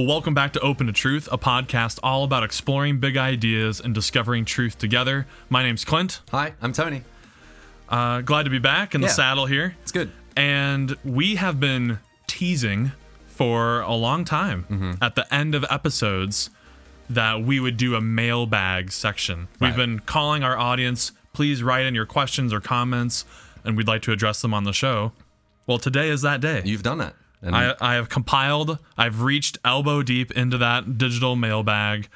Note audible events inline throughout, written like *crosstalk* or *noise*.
Well, welcome back to Open to Truth, a podcast all about exploring big ideas and discovering truth together. My name's Clint. Hi, I'm Tony. Uh, glad to be back in the Yeah. saddle here. It's good. And we have been teasing for a long time Mm-hmm. at the end of episodes that we would do a mailbag section. We've Right. been calling our audience, please write in your questions or comments, and we'd like to address them on the show. Well, today is that day. You've done that. And I, I have compiled, I've reached elbow deep into that digital mailbag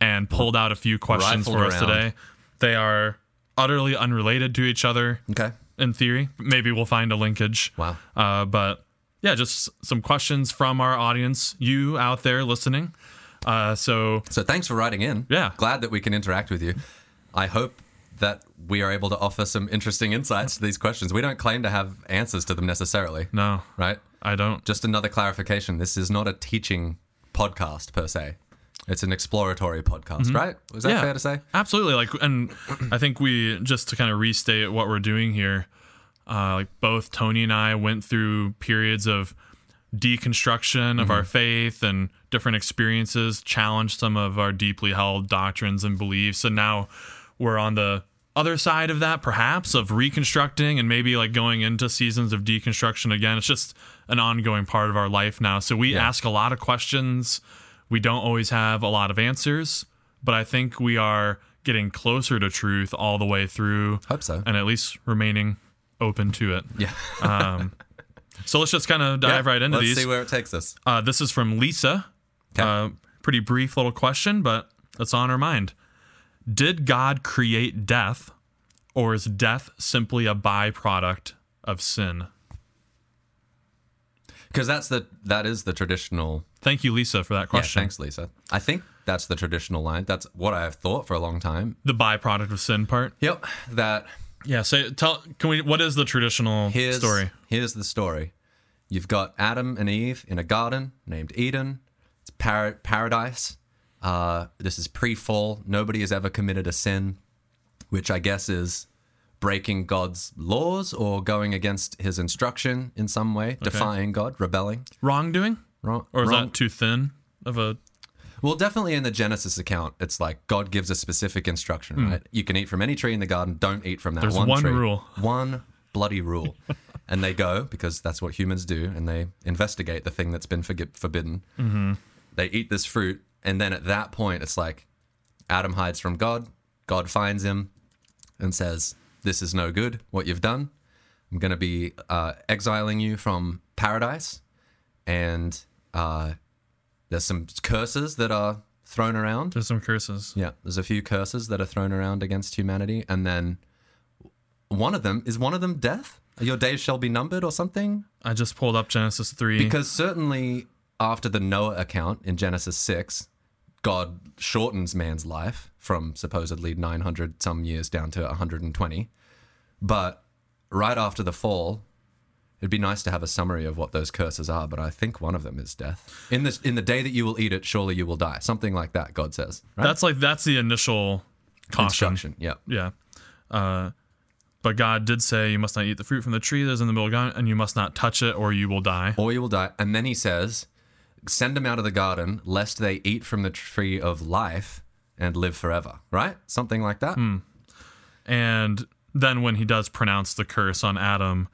and pulled out a few questions for us around. today. They are utterly unrelated to each other okay. in theory. Maybe we'll find a linkage. Wow. Uh, but yeah, just some questions from our audience, you out there listening. Uh, so So thanks for writing in. Yeah. Glad that we can interact with you. I hope that we are able to offer some interesting insights to these questions. We don't claim to have answers to them necessarily, no, right? I don't. Just another clarification. This is not a teaching podcast per se. It's an exploratory podcast, right? Is that Mm-hmm. Yeah. fair to say? Absolutely. Like, and I think we just to kind of restate what we're doing here. Uh, like both Tony and I went through periods of deconstruction of our faith and different experiences, challenged some of our deeply held doctrines and beliefs, and now we're on the other side of that, perhaps of reconstructing and maybe like going into seasons of deconstruction again. It's just an ongoing part of our life now. So we ask a lot of questions. We don't always have a lot of answers, but I think we are getting closer to truth all the way through Hope so. and at least remaining open to it. Yeah. *laughs* Um, so let's just kind of dive right into these. Let's see where it takes us. Uh, this is from Lisa. Okay. Uh, pretty brief little question, but it's on her mind. Did God create death, or is death simply a byproduct of sin? Because that's the that is the traditional Thank you, Lisa, for that Yeah, question. thanks, Lisa. I think that's the traditional line. That's what I have thought for a long time. The byproduct of sin part. Yep. That Yeah. Say, tell. Can we? What is the traditional here's story? Here's the story. You've got Adam and Eve in a garden named Eden. It's par- paradise. Uh, this is pre-fall. Nobody has ever committed a sin, which I guess is breaking God's laws or going against His instruction in some way, defying God, rebelling. Wrongdoing, Wrong. or is wrong. that too thin of a? Well, definitely in the Genesis account, it's like God gives a specific instruction, right? You can eat from any tree in the garden. Don't eat from that. There's one one tree. rule. One bloody rule. *laughs* and they go because that's what humans do, and they investigate the thing that's been forgi- forbidden. Mm-hmm. They eat this fruit, and then at that point, it's like Adam hides from God. God finds him and says, "This is no good. What you've done. I'm going to be uh, exiling you from paradise, and uh, there's some curses that are thrown around. There's some curses. Yeah, there's a few curses that are thrown around against humanity, and then one of them is one of them death. Your days shall be numbered, or something. I just pulled up Genesis three. Because certainly after the Noah account in Genesis six, God shortens man's life from supposedly 900 some years down to 120. But right after the fall, it'd be nice to have a summary of what those curses are. But I think one of them is death. In this, in the day that you will eat it, surely you will die. Something like that. God says. Right? that's like that's the initial caution. Yeah. Yeah. Uh, but God did say, You must not eat the fruit from the tree that is in the middle of the garden, and you must not touch it, or you will die. or you will die. And then he says, send them out of the garden, lest they eat from the tree of life and live forever. Right? Something like that. And then when he does pronounce the curse on Adam,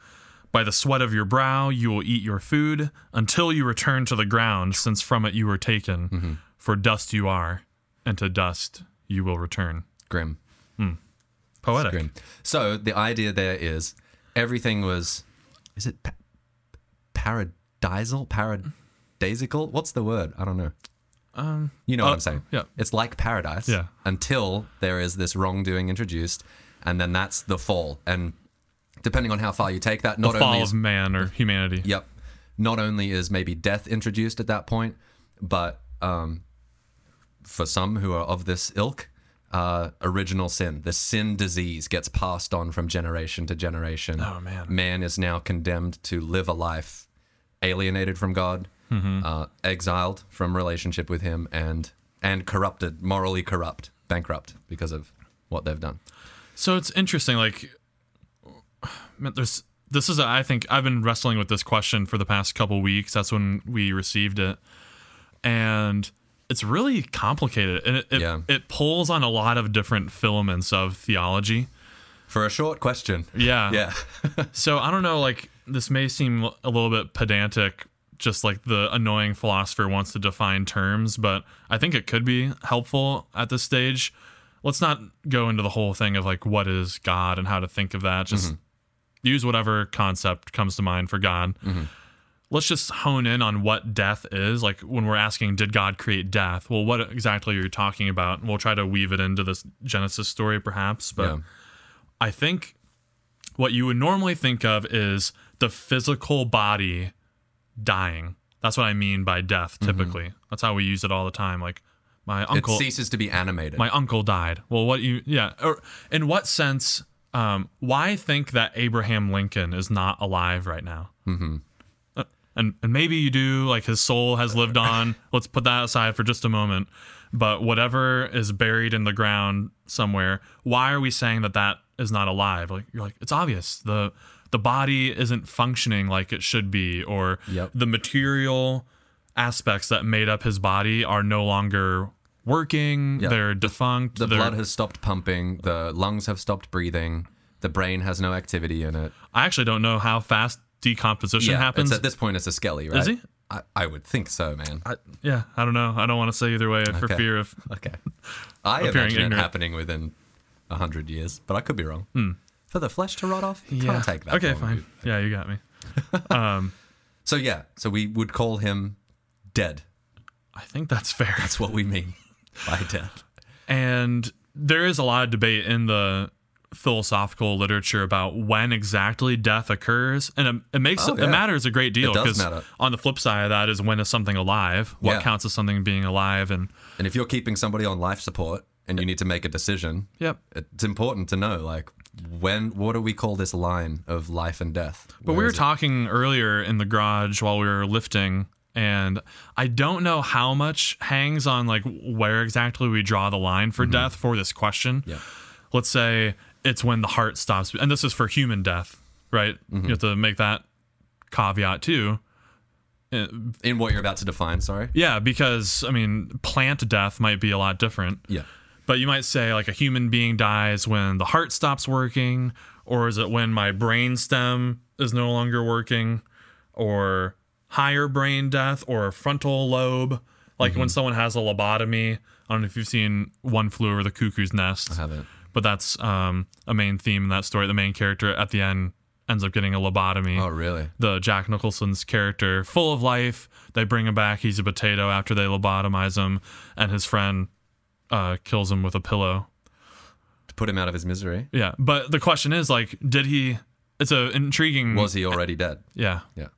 by the sweat of your brow you will eat your food until you return to the ground, since from it you were taken. Mm-hmm. For dust you are, and to dust you will return. Grim. Poetic. Grim. So the idea there is everything was, is it pa- paradisal? Paradisical? What's the word? I don't know. Um, You know Uh, what I'm saying? yeah. It's like paradise Yeah. until there is this wrongdoing introduced, and then that's the fall. And depending on how far you take that, the not fall only is of man or humanity. Yep. Not only is maybe death introduced at that point, but um, for some who are of this ilk, uh, original sin, the sin disease gets passed on from generation to generation. Oh, man. Man is now condemned to live a life alienated from God, Mm-hmm. uh, exiled from relationship with Him, and and corrupted, morally corrupt, bankrupt because of what they've done. So it's interesting. Like, man, there's this is I think I've been wrestling with this question for the past couple weeks. That's when we received it, and it's really complicated and it, it, Yeah. it pulls on a lot of different filaments of theology. For a short question. Yeah. Yeah. So I don't know, like this may seem a little bit pedantic, just like the annoying philosopher wants to define terms, but I think it could be helpful at this stage. Let's not go into the whole thing of like what is God and how to think of that. Just mm-hmm. use whatever concept comes to mind for God. Mm-hmm. Let's just hone in on what death is. Like when we're asking, did God create death? Well, what exactly are you talking about? And we'll try to weave it into this Genesis story, perhaps. But Yeah. I think what you would normally think of is the physical body dying. That's what I mean by death typically. That's how we use it all the time. Like my It uncle ceases to be animated. my uncle died. Well, what you yeah, or in what sense um why think that Abraham Lincoln is not alive right now? Mhm. And and maybe you do like his soul has lived on. *laughs* Let's put that aside for just a moment. But whatever is buried in the ground somewhere, why are we saying that that is not alive? Like you're like it's obvious. The the body isn't functioning like it should be or Yep. the material aspects that made up his body are no longer working. Yeah. They're defunct. the they're- blood has stopped pumping. The lungs have stopped breathing. The brain has no activity in it. I actually don't know how fast decomposition happens. It's at this point, it's a skelly, right? Is he? I, I would think so, man. I, yeah, I don't know. I don't want to say either way for Okay. fear of. Okay. I Appearing imagine it ignorant. happening within a hundred years, but I could be wrong. Hmm. For the flesh to rot off, Yeah. can't take that. okay, long, fine. Yeah, you got me. Um, *laughs* so yeah, so we would call him dead. I think that's fair. That's what we mean by *laughs* death. And there is a lot of debate in the philosophical literature about when exactly death occurs, and it, it makes Oh, it matters a great deal because on the flip side of that is when is something alive? What Yeah. counts as something being alive? And And if you're keeping somebody on life support and you need to make a decision, yep, it's important to know like when what do we call this line of life and death? But we were talking earlier in the garage while we were lifting, and I don't know how much hangs on like where exactly we draw the line for death for this question. Mm-hmm. Yeah. Let's say it's when the heart stops, and this is for human death, right? Mm-hmm. You have to make that caveat too. in what you're about to define, sorry. Yeah, because I mean, plant death might be a lot different. Yeah. But you might say like a human being dies when the heart stops working, or is it when my brain stem is no longer working, or higher brain death, or a frontal lobe, like when someone has a lobotomy. I don't know if you've seen One Flew Over the Cuckoo's Nest, I haven't. but that's um, a main theme in that story. The main character at the end ends up getting a lobotomy Oh really? the Jack Nicholson's character, full of life. They bring him back. He's a potato after they lobotomize him, and his friend uh, kills him with a pillow. To put him out of his misery. Yeah, but the question is, like, did he? It's a intriguing. Was he already dead? yeah, Yeah.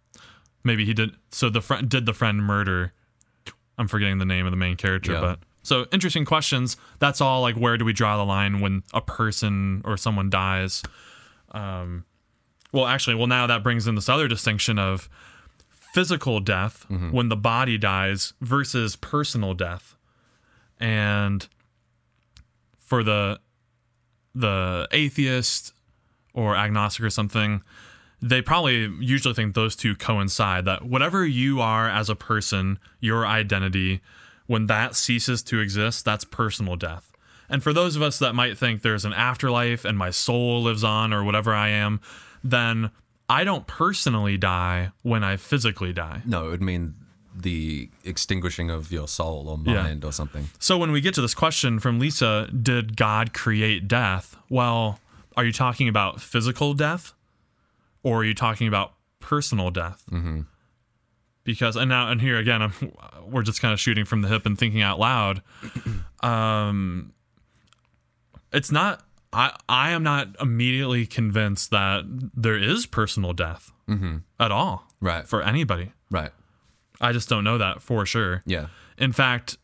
maybe he did. So the friend did the friend murder? I'm forgetting the name of the main character, Yeah. but so interesting questions. That's all. Like, where do we draw the line when a person or someone dies? Um, well, actually, well now that brings in this other distinction of physical death when the body dies versus personal death, and for the the atheist or agnostic or something, they probably usually think those two coincide that whatever you are as a person, your identity, when that ceases to exist, that's personal death. And for those of us that might think there's an afterlife and my soul lives on or whatever I am, then I don't personally die when I physically die. No, it would mean the extinguishing of your soul or Yeah. mind or something. So when we get to this question from Lisa, did God create death? Well, are you talking about physical death or are you talking about personal death? Mm-hmm. Because and now and here again, I'm, we're just kind of shooting from the hip and thinking out loud. *clears throat* Um, it's not. I I am not immediately convinced that there is personal death at all Right. for anybody. Right. I just don't know that for sure. Yeah. In fact,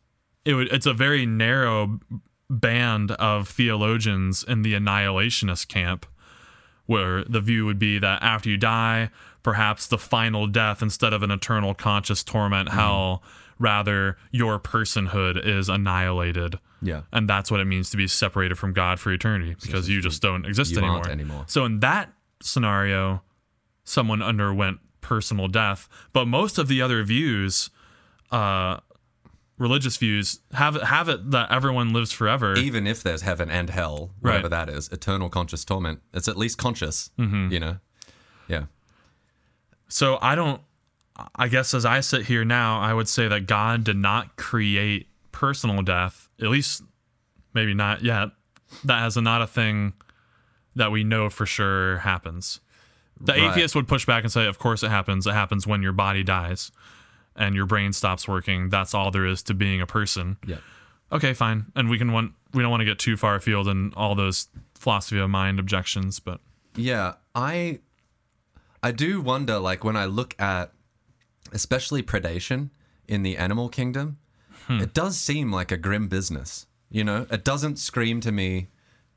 it would it's a very narrow band of theologians in the annihilationist camp where the view would be that after you die, perhaps the final death instead of an eternal conscious torment mm-hmm. hell, rather your personhood is annihilated. Yeah. And that's what it means to be separated from God for eternity because you just don't exist You anymore. anymore. So in that scenario, someone underwent personal death, but most of the other views uh, religious views, have it have it that everyone lives forever. Even if there's heaven and hell, whatever Right. that is, eternal conscious torment, it's at least conscious. Mm-hmm. You know? Yeah. So I don't. I guess as I sit here now, I would say that God did not create personal death. At least, maybe not yet. That is not a thing that we know for sure happens. The Right. atheist would push back and say, "Of course it happens. It happens when your body dies and your brain stops working. That's all there is to being a person." Yeah. Okay, fine. And we can want we don't want to get too far afield in all those philosophy of mind objections, but Yeah, I I do wonder like when I look at especially predation in the animal kingdom, hmm. it does seem like a grim business. You know, it doesn't scream to me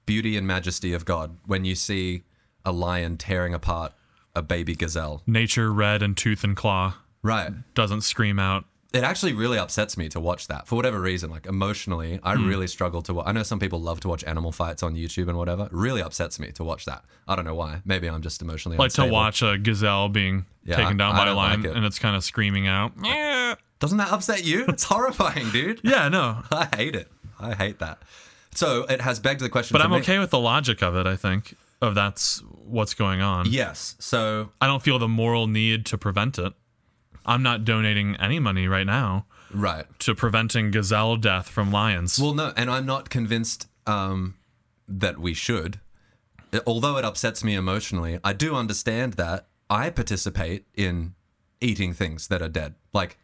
beauty and majesty of God when you see a lion tearing apart a baby gazelle. nature red and tooth and claw Right. doesn't scream out It actually really upsets me to watch that for whatever reason. Like emotionally, I Hmm. really struggle to. wa- I know some people love to watch animal fights on YouTube and whatever. It really upsets me to watch that. I don't know why. Maybe I'm just emotionally like to watch a gazelle being Yeah, taken down I by a lion like it. and it's kind of screaming out. Yeah. Doesn't that upset you? It's *laughs* horrifying, dude. Yeah, no. *laughs* I hate it. I hate that. So it has begged the question. But I'm me- okay with the logic of it, I think, of that's what's going on. Yes. So I don't feel the moral need to prevent it. I'm not donating any money right now right. to preventing gazelle death from lions. Well, no, and I'm not convinced um, that we should. Uh, Although it upsets me emotionally, I do understand that I participate in eating things that are dead. Like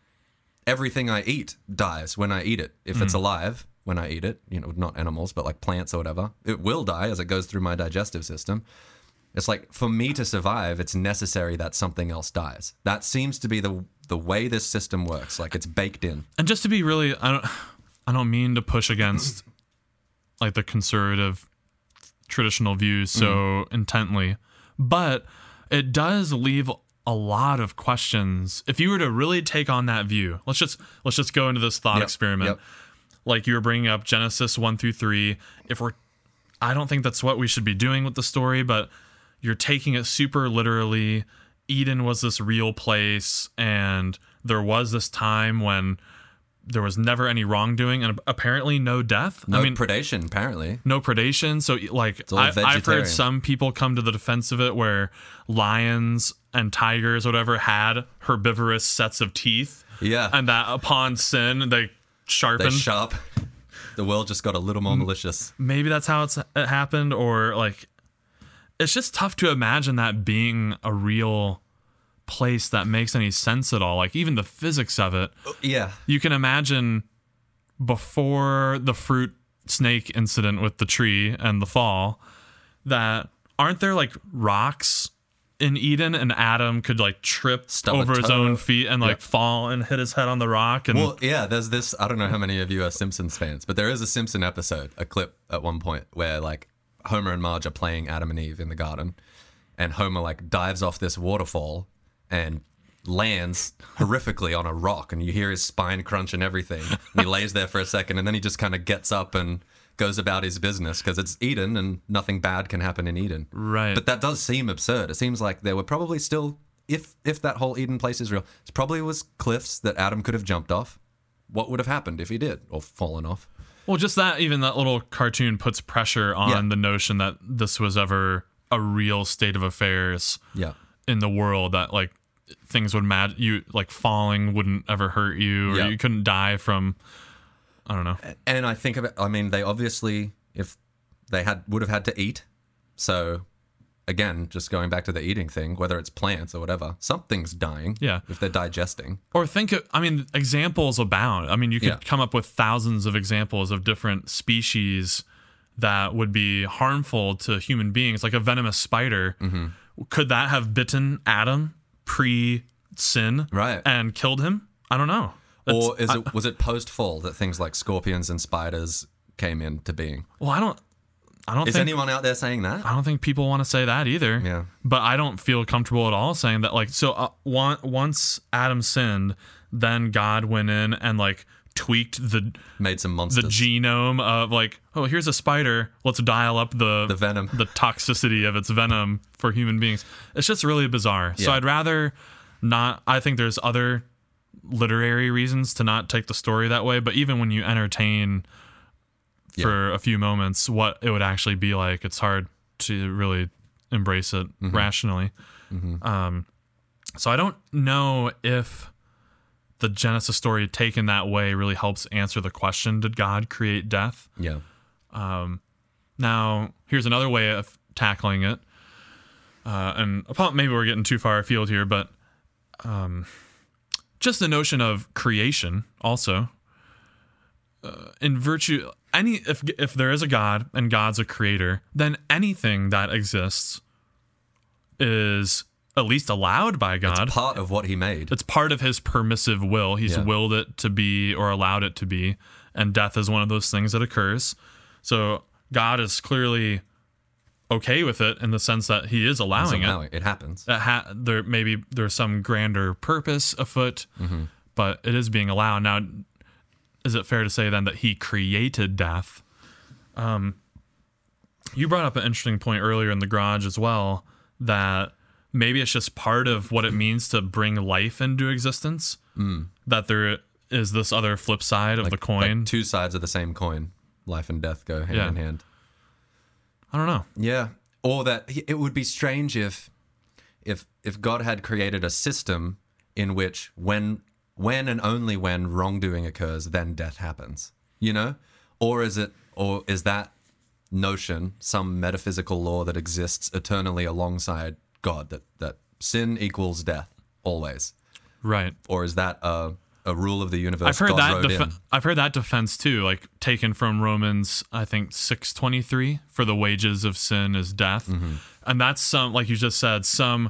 everything I eat dies when I eat it. If it's alive when I eat it, you know, not animals, but like plants or whatever, it will die as it goes through my digestive system. It's like for me to survive, it's necessary that something else dies. That seems to be the the way this system works. Like it's baked in. and just to be really I don't I don't mean to push against like the conservative traditional views so mm-hmm. intently, but it does leave a lot of questions. If you were to really take on that view, let's just let's just go into this thought Yep, experiment. yep. Like you were bringing up Genesis 1 through 3, if we're I don't think that's what we should be doing with the story, but you're taking it super literally. Eden was this real place, and there was this time when there was never any wrongdoing and apparently no death. No I mean, predation, apparently. no predation. So, like, I, I've heard some people come to the defense of it where lions and tigers, whatever, had herbivorous sets of teeth, Yeah. and that upon sin they they sharpened. sharp. The world just got a little more malicious. maybe that's how it's, it happened or like it's just tough to imagine that being a real place that makes any sense at all like even the physics of it oh, Yeah. you can imagine before the fruit snake incident with the tree and the fall that aren't there like rocks in Eden and Adam could like trip Stub over his own feet and like fall and hit his head on the rock and Well, yeah, there's this. I don't know how many of you are Simpsons fans, but there is a Simpson episode, a clip at one point where like Homer and Marge are playing Adam and Eve in the garden, and Homer like dives off this waterfall and lands horrifically on a rock, and you hear his spine crunch and everything. And he lays there for a second, and then he just kind of gets up and goes about his business because it's Eden and nothing bad can happen in Eden. right But that does seem absurd. It seems like there were probably still, if if that whole Eden place is real, it probably was cliffs that Adam could have jumped off. What would have happened if he did, or fallen off? Well, just that, even that little cartoon puts pressure on Yeah. the notion that this was ever a real state of affairs Yeah, in the world. That like things would mad you, like falling wouldn't ever hurt you, or Yeah. you couldn't die from. I don't know. and I think about. I mean, they obviously, if they had, would have had to eat. So, again, just going back to the eating thing, whether it's plants or whatever, something's dying. Yeah. if they're digesting. Or think of, I mean, examples abound. I mean, you could Yeah. come up with thousands of examples of different species that would be harmful to human beings, like a venomous spider. Mm-hmm. Could that have bitten Adam pre sin Right. and killed him? I don't know. Or is it was it post fall that things like scorpions and spiders came into being? Well, I don't. I don't Is think. anyone out there saying that? I don't think people want to say that either. Yeah. But I don't feel comfortable at all saying that. Like, so uh, one, once Adam sinned, then God went in and like tweaked the Made some monsters. the genome of like, oh, here's a spider. Let's dial up the The venom. the toxicity of its venom for human beings. It's just really bizarre. So I'd rather not. I think there's other literary reasons to not take the story that way. But even when you entertain for a few moments what it would actually be like, it's hard to really embrace it rationally. Um, so I don't know if the Genesis story taken that way really helps answer the question: Did God create death? Yeah. Now, here's another way of tackling it. Uh, and upon, maybe we're getting too far afield here, but um, just the notion of creation also. Uh, in virtue, any if if there is a God and God's a creator, then anything that exists is at least allowed by God. It's part of what he made. It's part of his permissive will. He's Yeah. willed it to be or allowed it to be. And death is one of those things that occurs. So God is clearly okay with it in the sense that he is allowing it. It happens. That ha- there maybe there's some grander purpose afoot, Mm-hmm. but it is being allowed. Now, is it fair to say then that he created death? Um, you brought up an interesting point earlier in the garage as well that maybe it's just part of what it means to bring life into existence. That there is this other flip side of the coin. Like two sides of the same coin. Life and death go hand Yeah. in hand. I don't know. Yeah. Or that it would be strange if if if God had created a system in which when when and only when wrongdoing occurs then death happens. You know? Or is it or is that notion some metaphysical law that exists eternally alongside God that that sin equals death always? Right. Or is that a a rule of the universe I've heard God that. Def- I've heard that defense too, like taken from Romans, I think six twenty three. For the wages of sin is death, Mm-hmm. and that's some, like you just said, some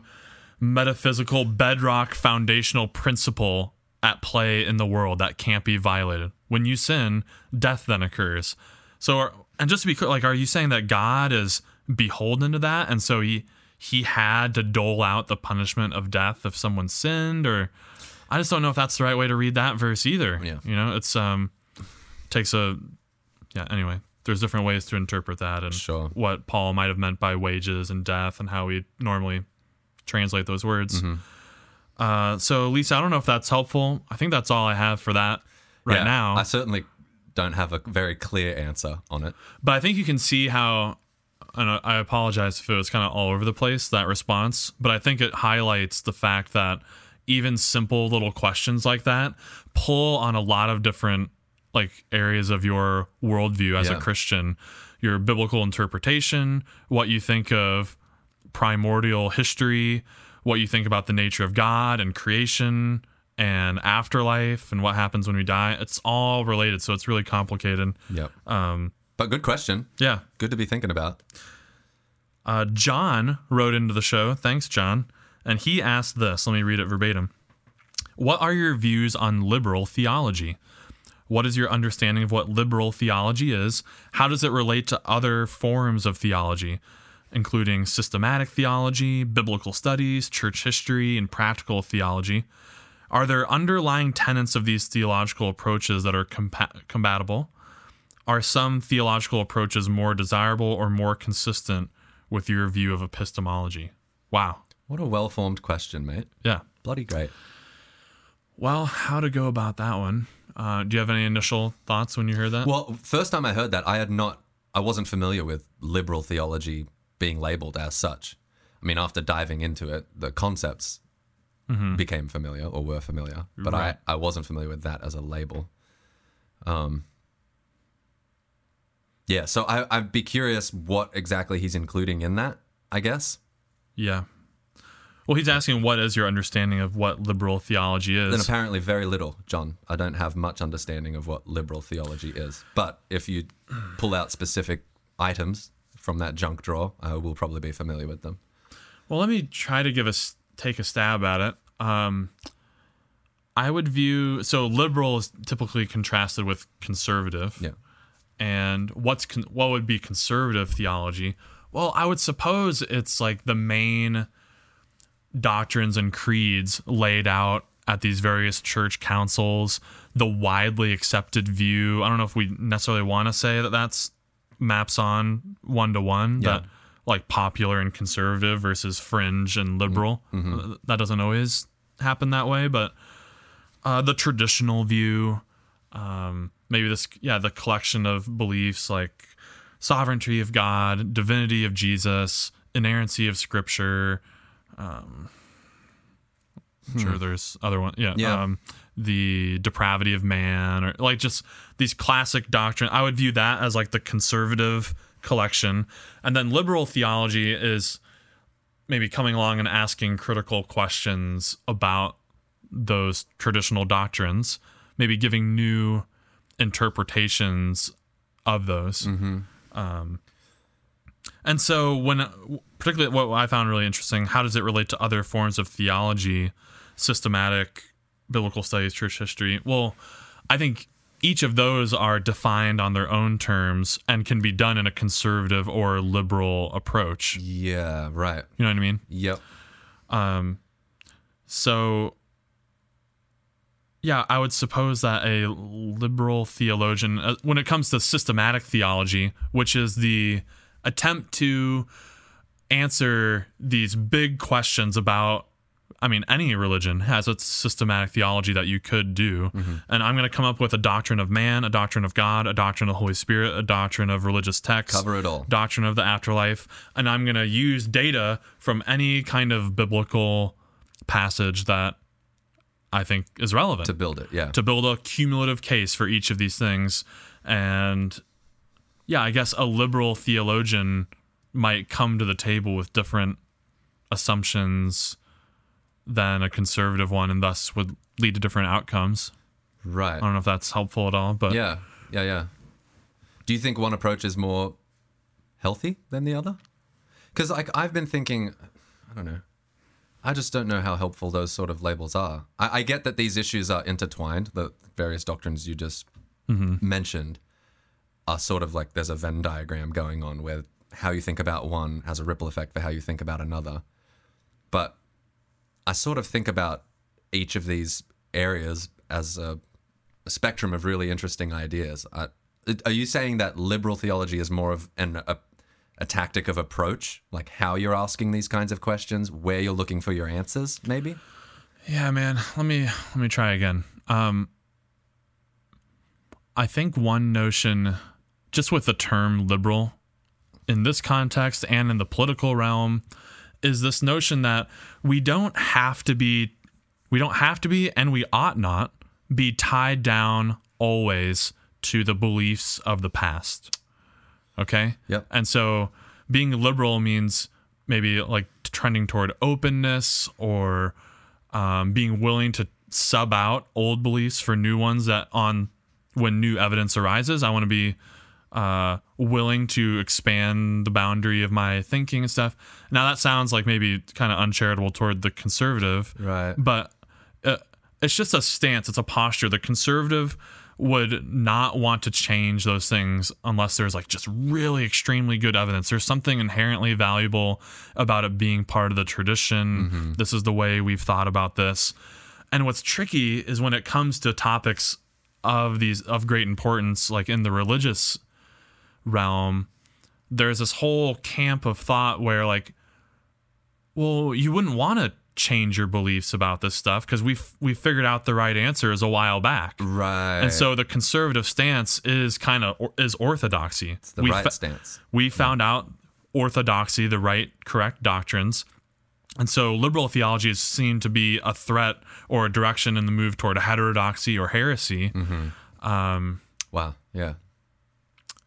metaphysical bedrock foundational principle at play in the world that can't be violated. When you sin, death then occurs. So, are- and just to be clear, like, are you saying that God is beholden to that, and so he he had to dole out the punishment of death if someone sinned, or I just don't know if that's the right way to read that verse either. Yeah. You know, it's um takes a yeah, anyway, there's different ways to interpret that and Sure. what Paul might have meant by wages and death and how we normally translate those words. Mm-hmm. Uh, so Lisa, I don't know if that's helpful. I think that's all I have for that right Yeah, now. I certainly don't have a very clear answer on it. But I think you can see how, and I- I apologize if it was kind of all over the place, that response, but I think it highlights the fact that even simple little questions like that pull on a lot of different like areas of your worldview as Yeah. a Christian, your biblical interpretation, what you think of primordial history, what you think about the nature of God and creation and afterlife and what happens when we die. It's all related, so it's really complicated. Yep. Um, But good question. yeah. Good to be thinking about. Uh, John wrote into the show. Thanks, John. And he asked this. Let me read it verbatim. What are your views on liberal theology? What is your understanding of what liberal theology is? How does it relate to other forms of theology, including systematic theology, biblical studies, church history, and practical theology? Are there underlying tenets of these theological approaches that are compa- compatible? Are some theological approaches more desirable or more consistent with your view of epistemology? Wow. What a well formed question, mate. Yeah. Bloody great. Well, how to go about that one? Uh, do you have any initial thoughts when you heard that? Well, first time I heard that, I had not, I wasn't familiar with liberal theology being labeled as such. I mean, after diving into it, the concepts became familiar or were familiar, but Right. I, I wasn't familiar with that as a label. Um, yeah, so I, I'd be curious what exactly he's including in that, I guess. yeah. Well, he's asking what is your understanding of what liberal theology is? And apparently very little, John. I don't have much understanding of what liberal theology is. But if you pull out specific items from that junk drawer, I will probably be familiar with them. Well, let me try to give us take a stab at it. Um, I would view so liberal is typically contrasted with conservative. Yeah. And what's con- what would be conservative theology? Well, I would suppose it's like the main doctrines and creeds laid out at these various church councils, the widely accepted view. I don't know if we necessarily want to say that that's maps on one to one that like popular and conservative versus fringe and liberal. Uh, That doesn't always happen that way, but uh, the traditional view, um, maybe this, yeah, the collection of beliefs like sovereignty of God, divinity of Jesus, inerrancy of Scripture. Um, I'm sure there's other one, yeah. Yeah. Um, the depravity of man, or like just these classic doctrine. I would view that as like the conservative collection, and then liberal theology is maybe coming along and asking critical questions about those traditional doctrines, maybe giving new interpretations of those. Um, and so, when particularly what I found really interesting, how does it relate to other forms of theology, systematic biblical studies, church history? Well, I think each of those are defined on their own terms and can be done in a conservative or liberal approach. Yeah, right. You know what I mean? Yep. Um so, yeah, I would suppose that a liberal theologian, uh, when it comes to systematic theology, which is the attempt to answer these big questions about, I mean, any religion has its systematic theology that you could do. Mm-hmm. And I'm going to come up with a doctrine of man, a doctrine of God, a doctrine of the Holy Spirit, a doctrine of religious texts Cover it all. doctrine of the afterlife, and I'm going to use data from any kind of biblical passage that I think is relevant to, build it. Yeah. To build a cumulative case for each of these things. And yeah, I guess a liberal theologian might come to the table with different assumptions than a conservative one, and thus would lead to different outcomes. right. I don't know if that's helpful at all, but Yeah, yeah, yeah. Do you think one approach is more healthy than the other? Because like I've been thinking, I don't know. I just don't know how helpful those sort of labels are. I, I get that these issues are intertwined. The various doctrines you just mm-hmm. mentioned are sort of like there's a Venn diagram going on where how you think about one has a ripple effect for how you think about another. But I sort of think about each of these areas as a, a spectrum of really interesting ideas. Uh, are you saying that liberal theology is more of an a, a tactic of approach, like how you're asking these kinds of questions, where you're looking for your answers, maybe? Yeah, man. Let me let me try again. Um, I think one notion, just with the term liberal, in this context and in the political realm, is this notion that we don't have to be, we don't have to be, and we ought not be tied down always to the beliefs of the past. Okay. Yep. And so being liberal means maybe like trending toward openness or um, being willing to sub out old beliefs for new ones that on when new evidence arises, I want to be uh, willing to expand the boundary of my thinking and stuff. Now that sounds like maybe kind of uncharitable toward the conservative, Right. but uh, it's just a stance. It's a posture. The conservative would not want to change those things unless there's like just really extremely good evidence. There's something inherently valuable about it being part of the tradition. This is the way we've thought about this. And what's tricky is when it comes to topics of these of great importance, like in the religious realm, there's this whole camp of thought where like well, you wouldn't want to change your beliefs about this stuff because we we figured out the right answer is a while back. Right. And so the conservative stance is kind of is orthodoxy. it's the we right fa- stance. we found out orthodoxy, the right, correct doctrines. And so liberal theology is seen to be a threat or a direction in the move toward heterodoxy or heresy. Mm-hmm. Um, wow. Yeah.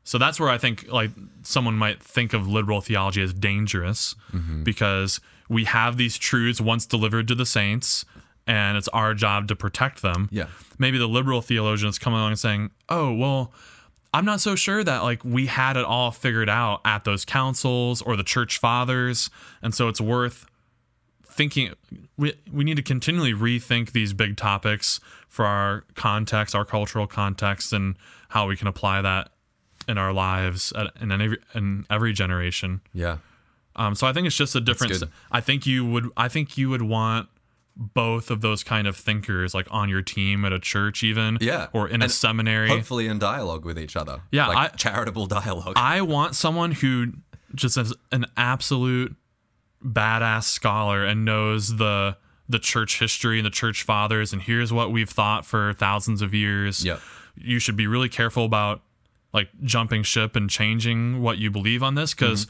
So that's where I think like someone might think of liberal theology as dangerous mm-hmm. because we have these truths once delivered to the saints and it's our job to protect them. Yeah. Maybe the liberal theologian is coming along and saying, "Oh, well, I'm not so sure that like we had it all figured out at those councils or the church fathers, and so it's worth thinking we we need to continually rethink these big topics for our context, our cultural context, and how we can apply that in our lives at, in every in every generation. Yeah. Um, so I think it's just a difference. I think you would I think you would want both of those kind of thinkers like on your team at a church even Yeah. or in a seminary. Hopefully in dialogue with each other. Yeah, Like I- charitable *laughs* dialogue. I want someone who just is an absolute badass scholar and knows the the church history and the church fathers, and here's what we've thought for thousands of years. Yep. You should be really careful about like jumping ship and changing what you believe on this mm-hmm. because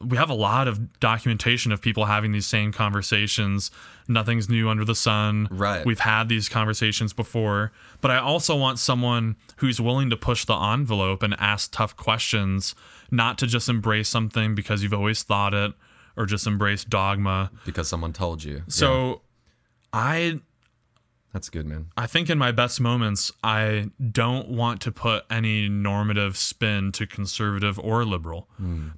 we have a lot of documentation of people having these same conversations. Nothing's new under the sun. Right. We've had these conversations before, but I also want someone who's willing to push the envelope and ask tough questions, not to just embrace something because you've always thought it or just embrace dogma. Because someone told you. Yeah, So I that's good, man. I think in my best moments, I don't want to put any normative spin to conservative or liberal.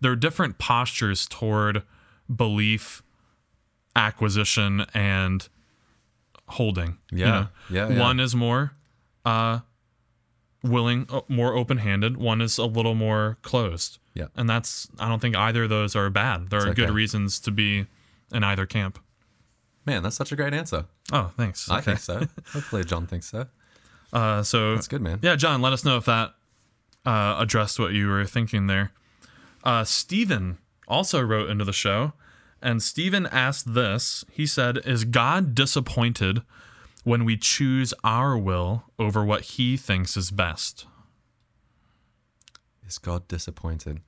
There are different postures toward belief, acquisition, and holding. you Yeah. know? Yeah, yeah. One is more uh, willing, uh, more open handed. One is a little more closed. Yeah. And that's, I don't think either of those are bad. There are okay. good reasons to be in either camp. Man, that's such a great answer. Oh, thanks. I Okay. think so. *laughs* Hopefully, John thinks so. Uh, so That's good, man. Yeah, John, let us know if that uh, addressed what you were thinking there. Uh, Stephen also wrote into the show, and Stephen asked this. He said, Is God disappointed when we choose our will over what he thinks is best? Is God disappointed?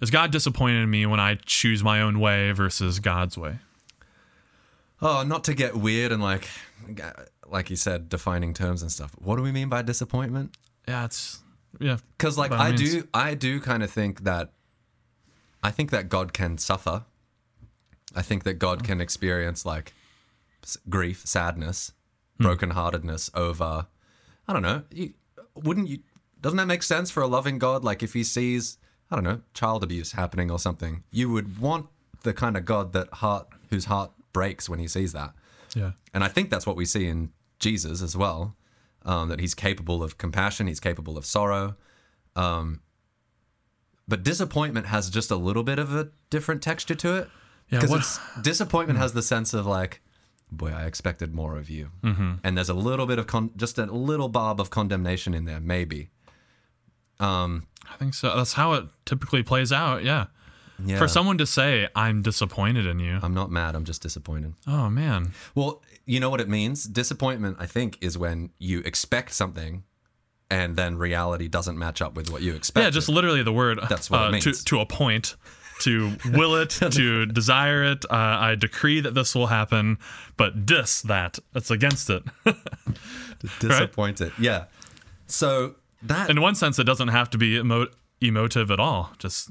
Is God disappointed in me when I choose my own way versus God's way? Oh, not to get weird and like, like you said, defining terms and stuff. What do we mean by disappointment? Yeah, it's, yeah. Because like I means. do, I do kind of think that, I think that God can suffer. I think that God can experience like grief, sadness, hmm. brokenheartedness over. I don't know. You, wouldn't you? Doesn't that make sense for a loving God? Like if he sees, I don't know, child abuse happening or something, you would want the kind of God that heart, whose heart breaks when he sees that. Yeah. And I think that's what we see in Jesus as well. Um, that he's capable of compassion, he's capable of sorrow. Um, but disappointment has just a little bit of a different texture to it. Yeah, Because what- it's disappointment has the sense of like, boy, I expected more of you. Mm-hmm. And there's a little bit of con- just a little bob of condemnation in there, maybe. Um, I think so. That's how it typically plays out. Yeah. Yeah. For someone to say, I'm disappointed in you. I'm not mad. I'm just disappointed. Oh, man. Well, you know what it means? Disappointment, I think, is when you expect something and then reality doesn't match up with what you expect. Yeah, just literally the word. That's what it uh, means. To, to a point, to will it, *laughs* to desire it. Uh, I decree that this will happen, but dis that. That's against it. *laughs* disappointed. Yeah. So that In one sense, it doesn't have to be emo- emotive at all. Just,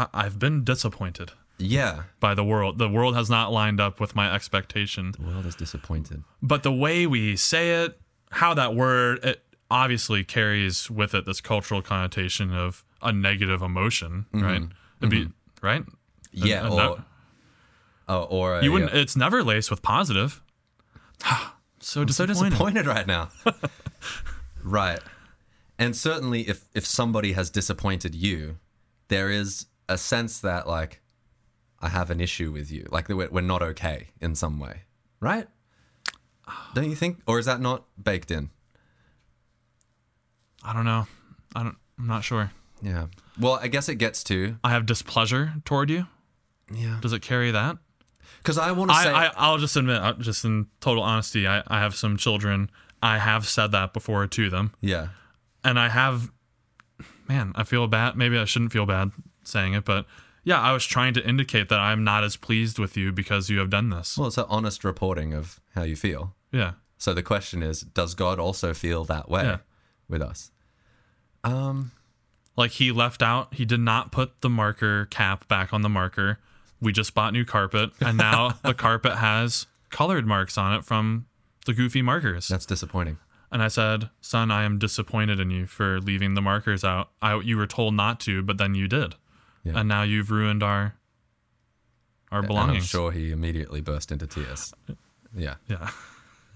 I- I've been disappointed yeah, by the world. The world has not lined up with my expectation. the world is disappointed. But the way we say it, how that word, it obviously carries with it this cultural connotation of a negative emotion, mm-hmm. right? It'd be mm-hmm. right. Yeah, a or no- oh, or a, You wouldn't. yeah. It's never laced with positive. *sighs* so I'm so disappointed. disappointed right now. *laughs* right. And certainly if if somebody has disappointed you, there is a sense that like I have an issue with you. Like we're, we're not okay in some way. Right? Don't you think? Or is that not baked in? I don't know. I don't. I'm not sure. Yeah. Well, I guess it gets to I have displeasure toward you. yeah. Does it carry that? Because I want to say I, I I'll just admit, uh, just in total honesty, I, I have some children. I have said that before to them, yeah. and I have. Man, I feel bad. Maybe I shouldn't feel bad saying it, but yeah, I was trying to indicate that I'm not as pleased with you because you have done this. Well, it's an honest reporting of how you feel. Yeah. So the question is, does God also feel that way Yeah. with us? Um, Like he left out, he did not put the marker cap back on the marker. We just bought new carpet, and now *laughs* the carpet has colored marks on it from the goofy markers. that's disappointing. And I said, "Son, I am disappointed in you for leaving the markers out. I, you were told not to, but then you did, Yeah. and now you've ruined our our belongings. And I'm sure he immediately burst into tears. Uh, yeah, Yeah.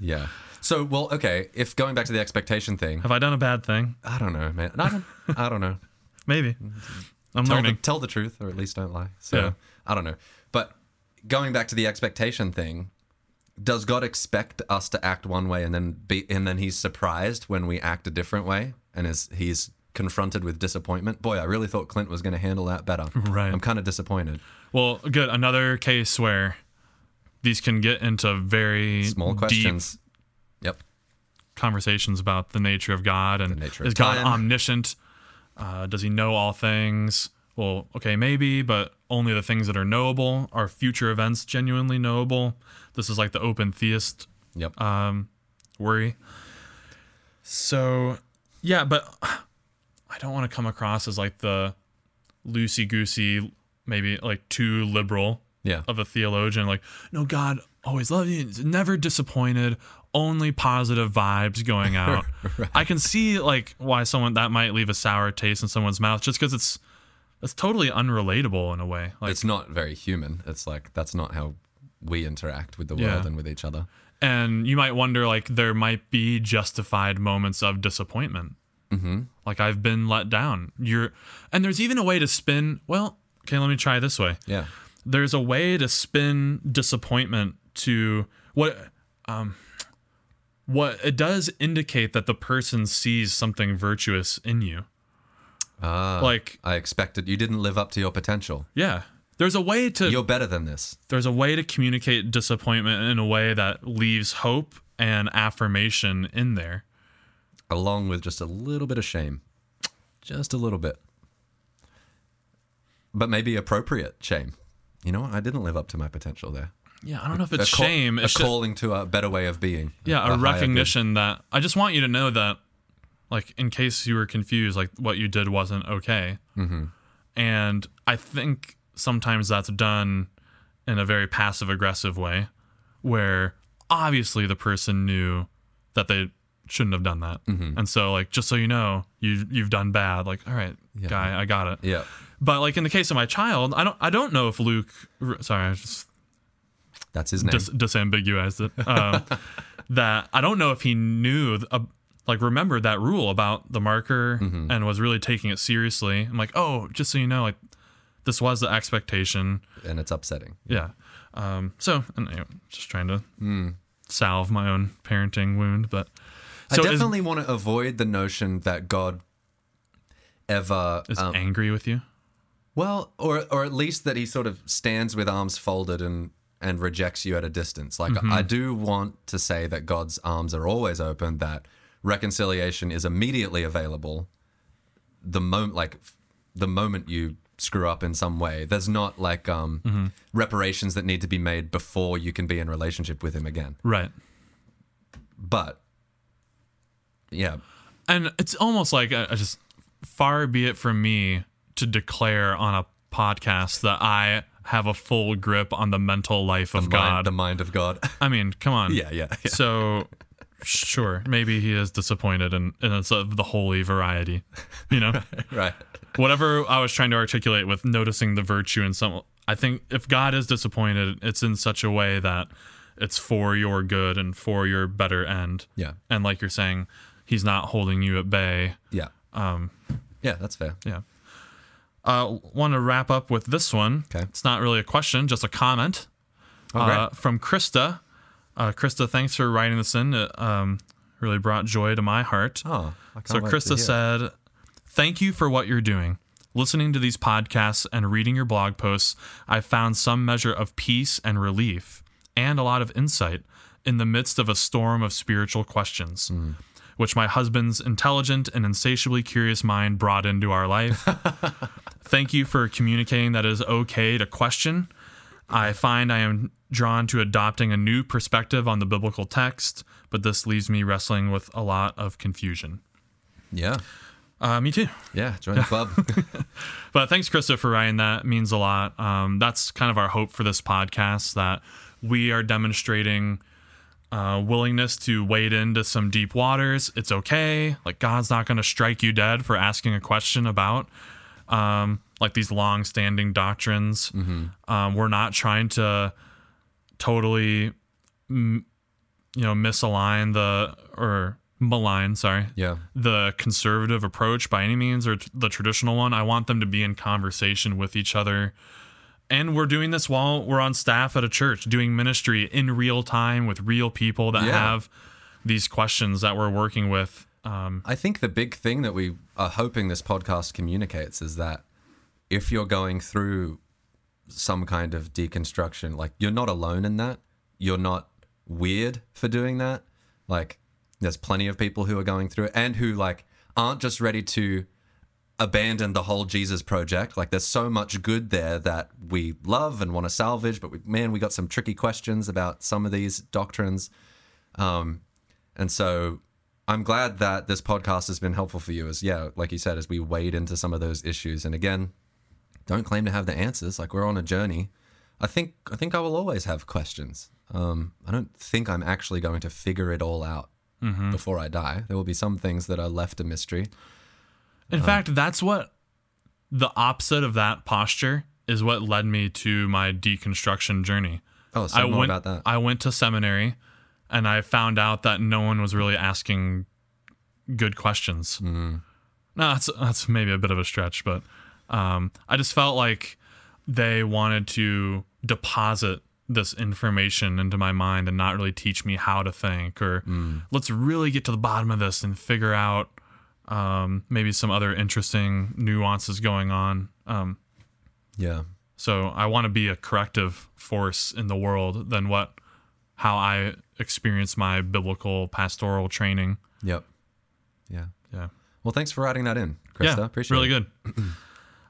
yeah. So, well, okay. If going back to the expectation thing, Have I done a bad thing? I don't know, man. I don't. I don't know. *laughs* Maybe. Mm, mm. I'm tell, the, learning. tell the truth, or at least don't lie. So, Yeah. I don't know. But going back to the expectation thing, does God expect us to act one way and then be, and then He's surprised when we act a different way, and is He's confronted with disappointment? Boy, I really thought Clint was going to handle that better. Right. I'm kind of disappointed. Well, good. Another case where these can get into very Small questions. Yep. conversations about the nature of God and The nature of is God time. omniscient? Uh, does he know all things? Well, okay, maybe, but only the things that are knowable. Are future events genuinely knowable? This is like the open theist Yep. um, worry. So, yeah, but I don't want to come across as like the loosey goosey, maybe like too liberal yeah. of a theologian. Like, no, God always loved you, never disappointed, only positive vibes going out. *laughs* I can see like why someone that might leave a sour taste in someone's mouth just because it's it's totally unrelatable in a way. Like, it's not very human. It's like that's not how we interact with the world Yeah. and with each other. and you might wonder like there might be justified moments of disappointment mm-hmm. like i've been let down you're and there's even a way to spin well okay let me try this way Yeah. there's a way to spin disappointment to what um what it does indicate that the person sees something virtuous in you Ah, like I expected you didn't live up to your potential. yeah there's a way to You're better than this. there's a way to communicate disappointment in a way that leaves hope and affirmation in there along with just a little bit of shame. Just a little bit. But maybe appropriate shame. You know what? I didn't live up to my potential there. Yeah, I don't know if it's a call- shame. A It's just, calling to a better way of being. yeah, a good. recognition that I just want you to know that, like, in case you were confused, like what you did wasn't okay. Mm-hmm. And I think sometimes that's done in a very passive aggressive way, where obviously the person knew that they shouldn't have done that, Mm-hmm. and so like just so you know, you you've done bad. Like, all right, guy, I got it. Yeah. But like in the case of my child, I don't I don't know if Luke. Sorry, I just That's his name. dis- disambiguized it. Um, *laughs* that I don't know if he knew, uh, like, remembered that rule about the marker Mm-hmm. and was really taking it seriously. I'm like, oh, just so you know, like, this was the expectation. and it's upsetting. Yeah. Um, so, and, you just trying to salve my own parenting wound, but so I is- definitely want to avoid the notion that God ever is, um, angry with you. Well, or or at least that he sort of stands with arms folded and and rejects you at a distance. Like I do want to say that God's arms are always open, that reconciliation is immediately available. The moment, like the moment you screw up in some way, there's not like um, reparations that need to be made before you can be in relationship with him again. Right. But yeah, and it's almost like I, I just far be it from me to declare on a podcast that I have a full grip on the mental life of mind- God. the mind of God. *laughs* I mean, come on. yeah, yeah, yeah. So sure, maybe he is disappointed and and it's of the holy variety. You know? *laughs* right. Whatever I was trying to articulate with noticing the virtue in some I think if God is disappointed, it's in such a way that it's for your good and for your better end. Yeah, And like you're saying, he's not holding you at bay. yeah, um, yeah. That's fair. Yeah. Uh, want to wrap up with this one. Okay. It's not really a question, just a comment uh, from Krista. Uh, Krista, thanks for writing this in. It um, really brought joy to my heart. Oh, I so Krista said, "Thank you for what you're doing. Listening to these podcasts and reading your blog posts, I've found some measure of peace and relief, and a lot of insight in the midst of a storm of spiritual questions." Which my husband's intelligent and insatiably curious mind brought into our life. *laughs* Thank you for communicating that it is okay to question. I find I am drawn to adopting a new perspective on the biblical text, but this leaves me wrestling with a lot of confusion. Yeah, Uh, me too. yeah. Join the club. *laughs* *laughs* But thanks, Krista, for writing that. Means a lot. Um, that's kind of our hope for this podcast that we are demonstrating uh, willingness to wade into some deep waters. It's okay. Like, God's not going to strike you dead for asking a question about um, like these long standing doctrines. Um, we're not trying to totally, mm, you know, misalign the or malign, sorry, yeah, the conservative approach by any means or t- the traditional one. I want them to be in conversation with each other. And we're doing this while we're on staff at a church, doing ministry in real time with real people that Yeah. have these questions that we're working with. Um, I think the big thing that we are hoping this podcast communicates is that if you're going through some kind of deconstruction, like you're not alone in that. you're not weird for doing that. Like, there's plenty of people who are going through it and who like aren't just ready to abandon the whole Jesus project. Like, there's so much good there that we love and want to salvage, but we, man, we got some tricky questions about some of these doctrines. Um, and so I'm glad that this podcast has been helpful for you as yeah, like you said, as we wade into some of those issues. And again, don't claim to have the answers. Like we're on a journey. I think I think I will always have questions. Um, I don't think I'm actually going to figure it all out before I die. There will be some things that are left a mystery. In fact, that's what the opposite of that posture is what led me to my deconstruction journey. Oh, say I more went, about that. I went to seminary and I found out that no one was really asking good questions. Mm-hmm. No, that's that's maybe a bit of a stretch, but um, I just felt like they wanted to deposit this information into my mind and not really teach me how to think or Mm. let's really get to the bottom of this and figure out um, maybe some other interesting nuances going on. Um, yeah. so I want to be a corrective force in the world than what how I experience my biblical pastoral training. Yep. Yeah. Yeah. Well, thanks for writing that in, Krista. yeah, Appreciate really it. Really good. *clears throat*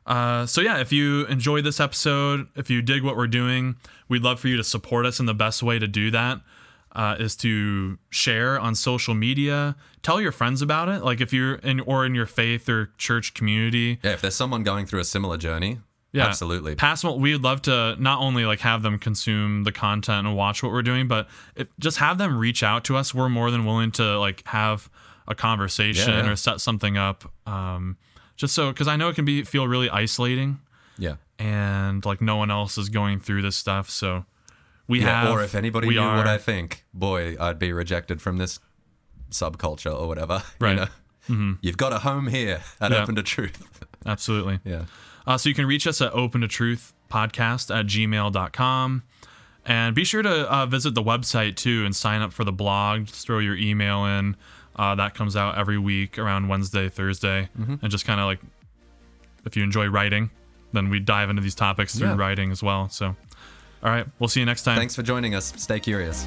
Uh, so yeah, if you enjoyed this episode, if you dig what we're doing, we'd love for you to support us. in the best way to do that uh, is to share on social media. Tell your friends about it. Like if you're in or in your faith or church community, Yeah, if there's someone going through a similar journey, yeah, absolutely. Pass them. We would love to not only like have them consume the content and watch what we're doing, but if, just have them reach out to us. We're more than willing to like have a conversation Yeah, yeah. or set something up. Um, just so because I know it can be feel really isolating Yeah. and like no one else is going through this stuff. So we Yeah, have. or if anybody knew are, what I think, boy, I'd be rejected from this subculture or whatever. *laughs* Right. You know? You've got a home here at Yeah. Open to Truth. *laughs* absolutely. yeah. Uh, so you can reach us at open to truth podcast at gmail.com. And be sure to uh, visit the website too and sign up for the blog. Just throw your email in. Uh, that comes out every week around Wednesday, Thursday. And just kind of like, if you enjoy writing, then we dive into these topics through Yeah. writing as well. So, all right, we'll see you next time. Thanks for joining us. Stay curious.